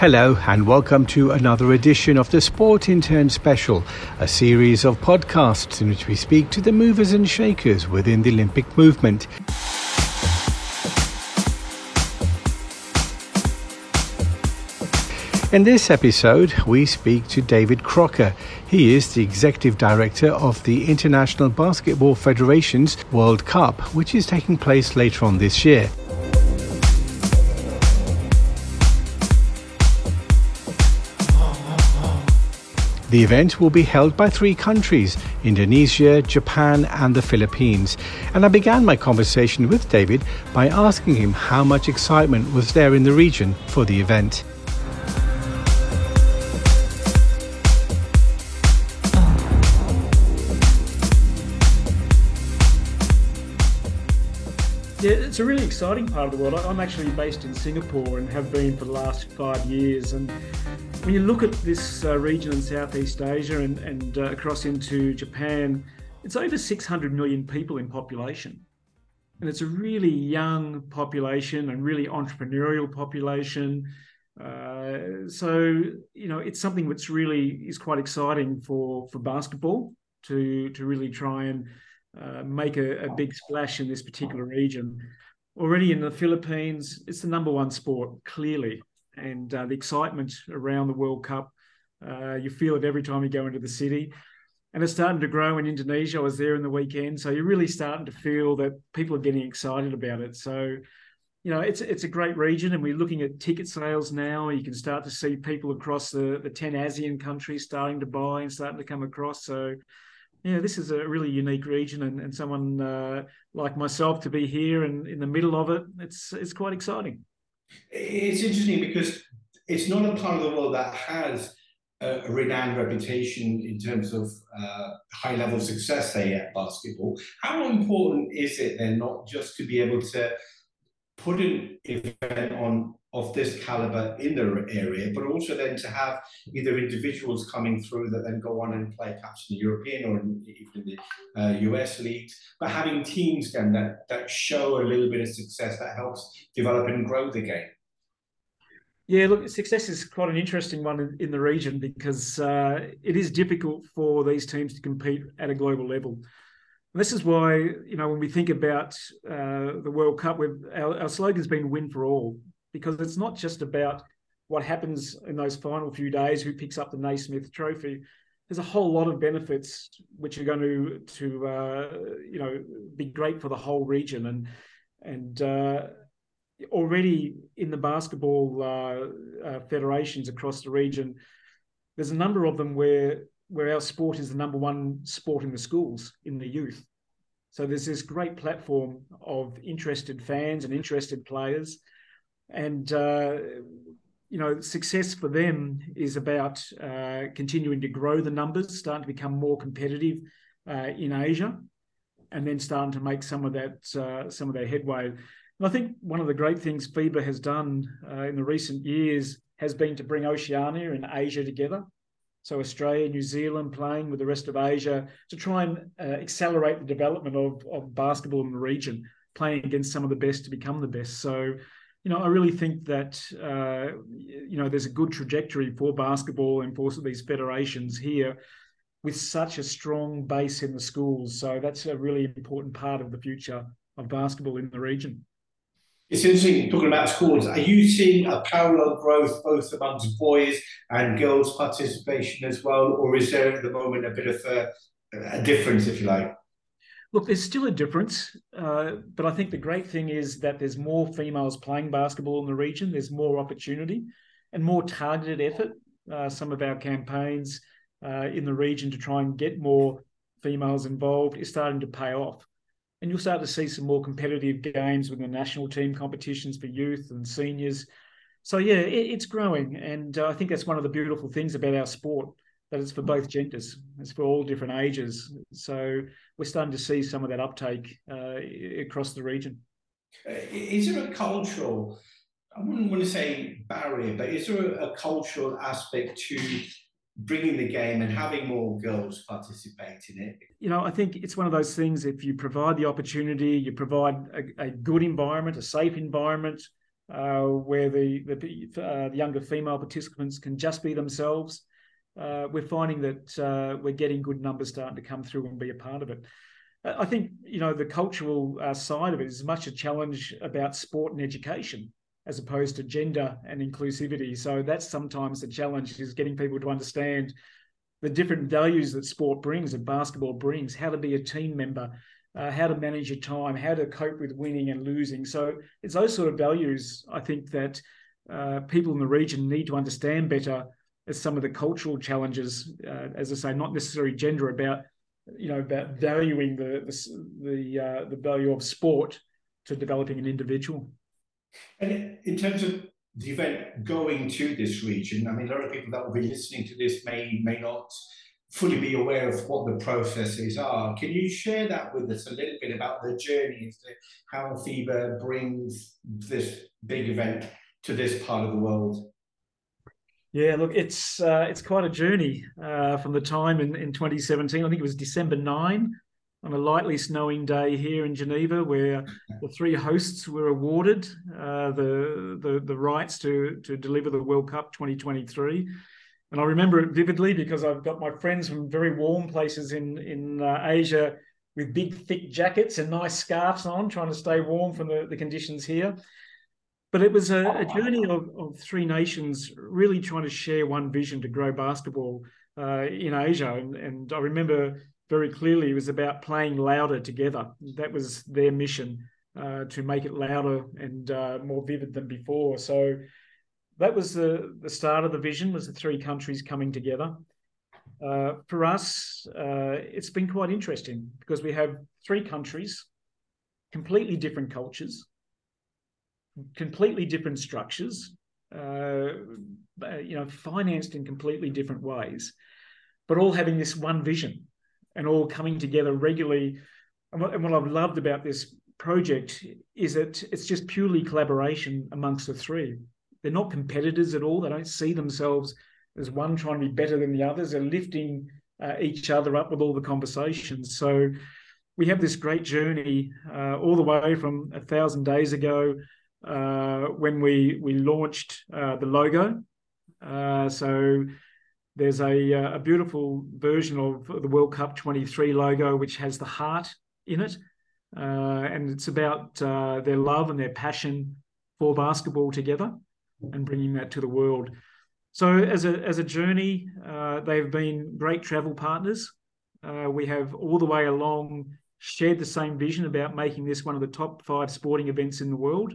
Hello, and welcome to another edition of the Sport Intern Special, a series of podcasts in which we speak to the movers and shakers within the Olympic movement. In this episode, we speak to David Crocker. He is the Executive Director of the International Basketball Federation's World Cup, which is taking place later on this year. The event will be held by three countries Indonesia, Japan, and the Philippines. And I began my conversation with David by asking him how much excitement was there in the region for the event. Yeah, it's a really exciting part of the world. I'm actually based in Singapore and have been for the last five years. And when you look at this uh, region in Southeast Asia and, and uh, across into Japan, it's over 600 million people in population. And it's a really young population and really entrepreneurial population. Uh, so, you know, it's something that's really is quite exciting for, for basketball to, to really try and uh, make a, a, big splash in this particular region. Already in the Philippines, it's the number one sport, clearly and uh, the excitement around the World Cup. Uh, you feel it every time you go into the city. And it's starting to grow in Indonesia. I was there in the weekend. So you're really starting to feel that people are getting excited about it. So, you know, it's it's a great region, and we're looking at ticket sales now. You can start to see people across the, the 10 ASEAN countries starting to buy and starting to come across. So, yeah, this is a really unique region, and, and someone uh, like myself to be here and in the middle of it, it's it's quite exciting. It's interesting because it's not a part of the world that has a, renowned reputation in terms of uh, high level success, say, at basketball. How important is it then not just to be able to put an event on of this caliber in the area, but also then to have either individuals coming through that then go on and play perhaps in the European or in, even in the uh, US leagues, but having teams then that, that show a little bit of success that helps develop and grow the game. Yeah, look, success is quite an interesting one in, in the region because uh, it is difficult for these teams to compete at a global level. And this is why, you know, when we think about uh, the World Cup, our, our slogan's been "Win for All." Because it's not just about what happens in those final few days, who picks up the Naismith Trophy. There's a whole lot of benefits which are going to to uh, you know be great for the whole region and and uh, already in the basketball uh, uh federations across the region, there's a number of them where where our sport is the number one sport in the schools in the youth. So there's this great platform of interested fans and interested players and uh, you know success for them is about uh, continuing to grow the numbers starting to become more competitive uh, in asia and then starting to make some of that uh, some of their headway. And i think one of the great things fiba has done uh, in the recent years has been to bring oceania and asia together. So australia new zealand playing with the rest of asia to try and uh, accelerate the development of, of basketball in the region playing against some of the best to become the best. So you know, I really think that uh, you know there's a good trajectory for basketball and for these federations here with such a strong base in the schools. So that's a really important part of the future of basketball in the region. It's interesting talking about schools. Are you seeing a parallel growth both amongst boys and girls' participation as well, or is there at the moment a bit of a, a difference, if you like? Look, there's still a difference, uh, but I think the great thing is that there's more females playing basketball in the region. There's more opportunity and more targeted effort. Uh, some of our campaigns uh, in the region to try and get more females involved is starting to pay off. And you'll start to see some more competitive games with the national team competitions for youth and seniors. So, yeah, it, it's growing. And uh, I think that's one of the beautiful things about our sport that it's for both genders. It's for all different ages. So we're starting to see some of that uptake uh, across the region. Uh, is there a cultural, I wouldn't want to say barrier, but is there a, a cultural aspect to bringing the game and having more girls participate in it? You know, I think it's one of those things. If you provide the opportunity, you provide a, a good environment, a safe environment, uh, where the the, uh, the, younger female participants can just be themselves. Uh, we're finding that uh, we're getting good numbers starting to come through and be a part of it. I think you know the cultural uh, side of it is much a challenge about sport and education as opposed to gender and inclusivity. So that's sometimes the challenge is getting people to understand the different values that sport brings, and basketball brings, how to be a team member, uh, how to manage your time, how to cope with winning and losing. So it's those sort of values I think that uh, people in the region need to understand better as some of the cultural challenges, uh, as I say, not necessarily gender, about you know about valuing the the the, uh, the value of sport to developing an individual. And in terms of the event going to this region, I mean, a lot of people that will be listening to this may may not fully be aware of what the processes are. Can you share that with us a little bit about the journey as to how FIBA brings this big event to this part of the world? Yeah, look, it's uh, it's quite a journey uh, from the time in, in 2017. I think it was December 9 on a lightly snowing day here in Geneva, where the three hosts were awarded uh, the, the the rights to to deliver the World Cup 2023. And I remember it vividly because I've got my friends from very warm places in in uh, Asia with big thick jackets and nice scarves on, trying to stay warm from the, the conditions here. But it was a, a journey of, of, three nations really trying to share one vision to grow basketball uh, in Asia. And, and I remember very clearly it was about playing louder together. That was their mission uh, to make it louder and uh, more vivid than before. So that was the, the start of the vision was the three countries coming together. Uh, for us, uh, it's been quite interesting because we have three countries, completely different cultures, completely different structures, uh, you know, financed in completely different ways, but all having this one vision and all coming together regularly. And what, and what I've loved about this project is that it's just purely collaboration amongst the three. They're not competitors at all. They don't see themselves as one trying to be better than the others. They're lifting uh, each other up with all the conversations. So we have this great journey uh, all the way from a thousand days ago uh, when we we launched uh, the logo. Uh, so there's a, uh, a beautiful version of the World Cup 23 logo which has the heart in it, and it's about their love and their passion for basketball together and bringing that to the world. So as a as a journey, uh, they've been great travel partners. Uh, we have all the way along shared the same vision about making this one of the top five sporting events in the world,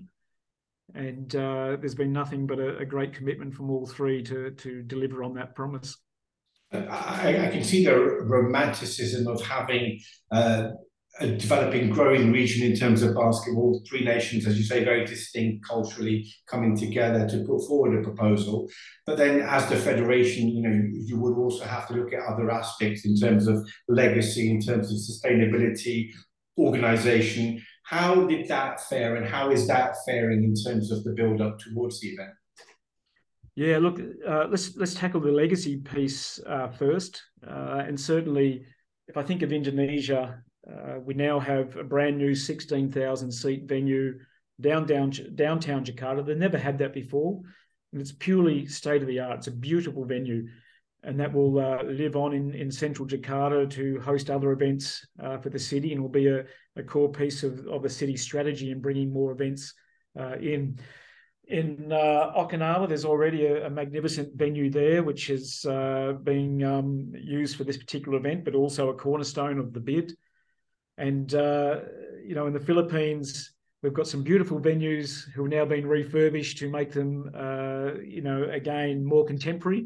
and uh, there's been nothing but a, a, great commitment from all three to to deliver on that promise. I, I can see the romanticism of having uh, a developing, growing region in terms of basketball. Three nations, as you say, very distinct culturally, coming together to put forward a proposal. But then, as the federation, you know, you would also have to look at other aspects in terms of legacy, in terms of sustainability, organisation. How did that fare, and how is that faring in terms of the build-up towards the event? Yeah, look, uh, let's let's tackle the legacy piece uh, first, uh, and certainly, if I think of Indonesia uh, we now have a brand new 16,000 seat venue down, downtown Jakarta. They never had that before. And it's purely state of the art. It's a beautiful venue. And that will uh, live on in, in central Jakarta to host other events uh, for the city and will be a, a core piece of, of the city strategy in bringing more events uh, in. In uh, Okinawa, there's already a, a, magnificent venue there, which is uh, being um, used for this particular event, but also a cornerstone of the bid. And, uh, you know, in the Philippines, we've got some beautiful venues who have now been refurbished to make them, you know, again, more contemporary.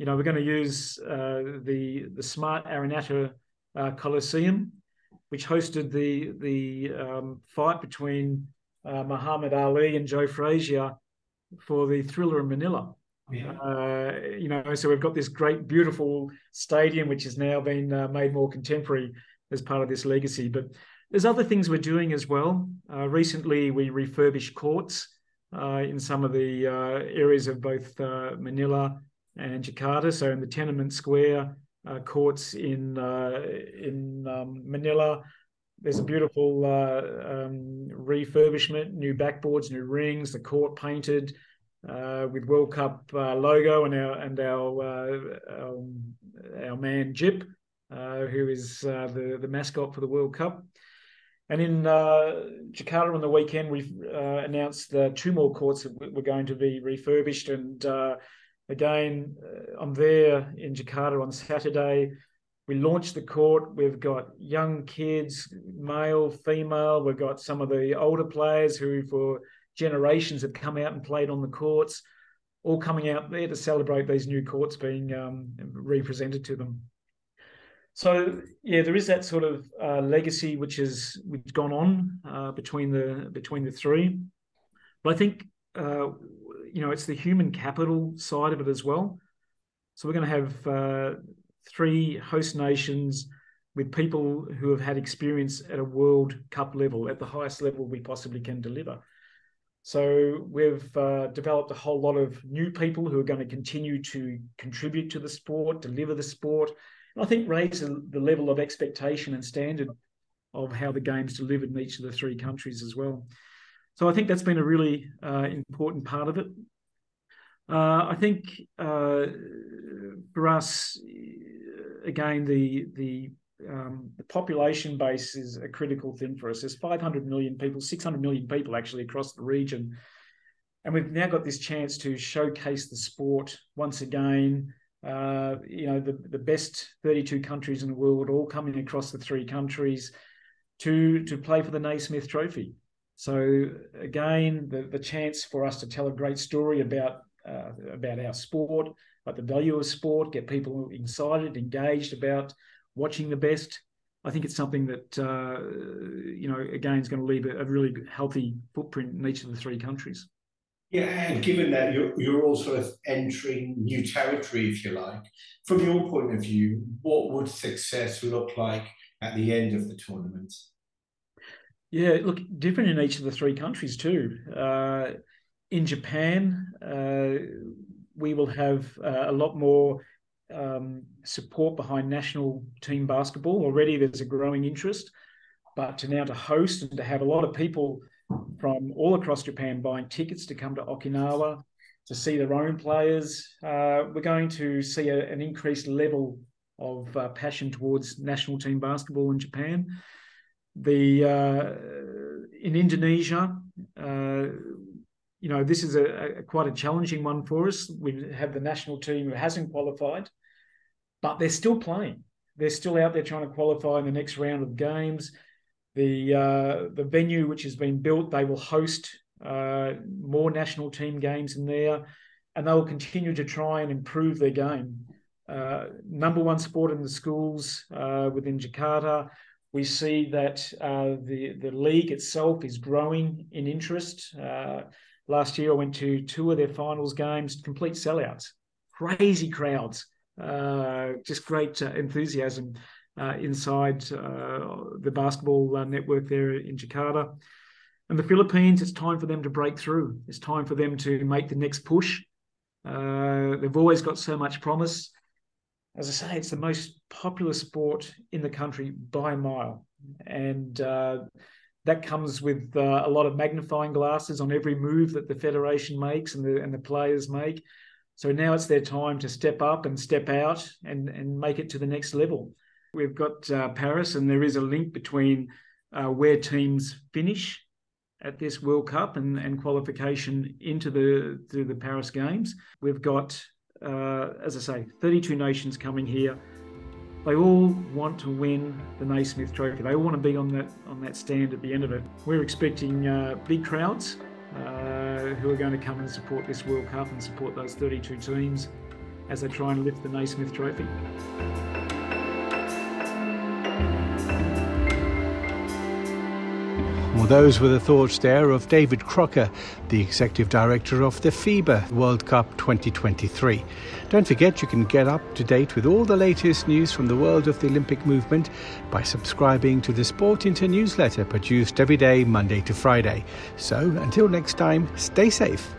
You know, we're going to use uh, the, the Smart Araneta uh, Coliseum, which hosted the, the um, fight between uh, Muhammad Ali and Joe Frazier for the Thriller in Manila. Yeah. Uh, you know, so we've got this great, beautiful stadium which has now been uh, made more contemporary as part of this legacy. But there's other things we're doing as well. Uh, recently, we refurbished courts uh, in some of the uh, areas of both uh, Manila and Jakarta. So in the Tenement Square uh, courts in uh, in um, Manila, there's a beautiful uh, um, refurbishment, new backboards, new rings, the court painted uh, with World Cup uh, logo and our and our uh, um, our man Jip, uh, who is uh, the the mascot for the World Cup. And in Jakarta on the weekend, we've announced two more courts that were going to be refurbished. And again, I'm there in Jakarta on Saturday we launched the court. We've got young kids, male, female. We've got some of the older players who, for generations, have come out and played on the courts, all coming out there to celebrate these new courts being um, represented to them. So yeah, there is that sort of uh, legacy which has which gone on uh, between the between the three, but I think uh, you know it's the human capital side of it as well. So we're going to have uh, three host nations with people who have had experience at a World Cup level, at the highest level we possibly can deliver. So we've uh, developed a whole lot of new people who are going to continue to contribute to the sport, deliver the sport, and I think raise the level of expectation and standard of how the game's delivered in each of the three countries as well. So I think that's been a really uh, important part of it. Uh, I think uh, for us, again, the the um, the population base is a critical thing for us. There's 500 million people, 600 million people actually across the region. And we've now got this chance to showcase the sport once again. Uh, you know, the, the best 32 countries in the world all coming across the three countries to, to play for the Naismith Trophy. So again, the, the chance for us to tell a great story about uh, about our sport, about the value of sport, get people excited, engaged about watching the best. I think it's something that uh, you know again is going to leave a, a, really healthy footprint in each of the three countries. Yeah, and given that you're you're all sort of entering new territory, if you like, from your point of view, what would success look like at the end of the tournament? Yeah, look, different in each of the three countries too. Uh, in Japan, uh, we will have uh, a lot more um, support behind national team basketball. Already there's a growing interest, but to now to host and to have a lot of people from all across Japan buying tickets to come to Okinawa to see their own players, uh, we're going to see a, an increased level of uh, passion towards national team basketball in Japan. The uh, in Indonesia, uh, you know, this is a, a, quite a challenging one for us. We have the national team who hasn't qualified, but they're still playing. They're still out there trying to qualify in the next round of games. The uh, the venue which has been built, they will host uh, more national team games in there, and they will continue to try and improve their game. Uh, number one sport in the schools uh, within Jakarta. We see that uh, the the league itself is growing in interest. Uh, Last year, I went to two of their finals games, complete sellouts, crazy crowds, uh, just great uh, enthusiasm uh, inside uh, the basketball network there in Jakarta. And the Philippines, it's time for them to break through. It's time for them to make the next push. They've always got so much promise. As I say, it's the most popular sport in the country by mile. And that comes with uh, a lot of magnifying glasses on every move that the federation makes and the and the players make. So now it's their time to step up and step out and and make it to the next level. We've got uh, Paris, and there is a link between uh, where teams finish at this World Cup and, and qualification into the to the Paris Games. We've got, uh, as I say, 32 nations coming here. They all want to win the Naismith Trophy. They all want to be on that on that stand at the end of it. We're expecting uh, big crowds uh, who are going to come and support this World Cup and support those 32 teams as they try and lift the Naismith Trophy. Well, those were the thoughts there of David Crocker, the Executive Director of the FIBA World Cup 2023. Don't forget you can get up to date with all the latest news from the world of the Olympic movement by subscribing to the Sport Intern newsletter produced every day, Monday to Friday. So until next time, stay safe.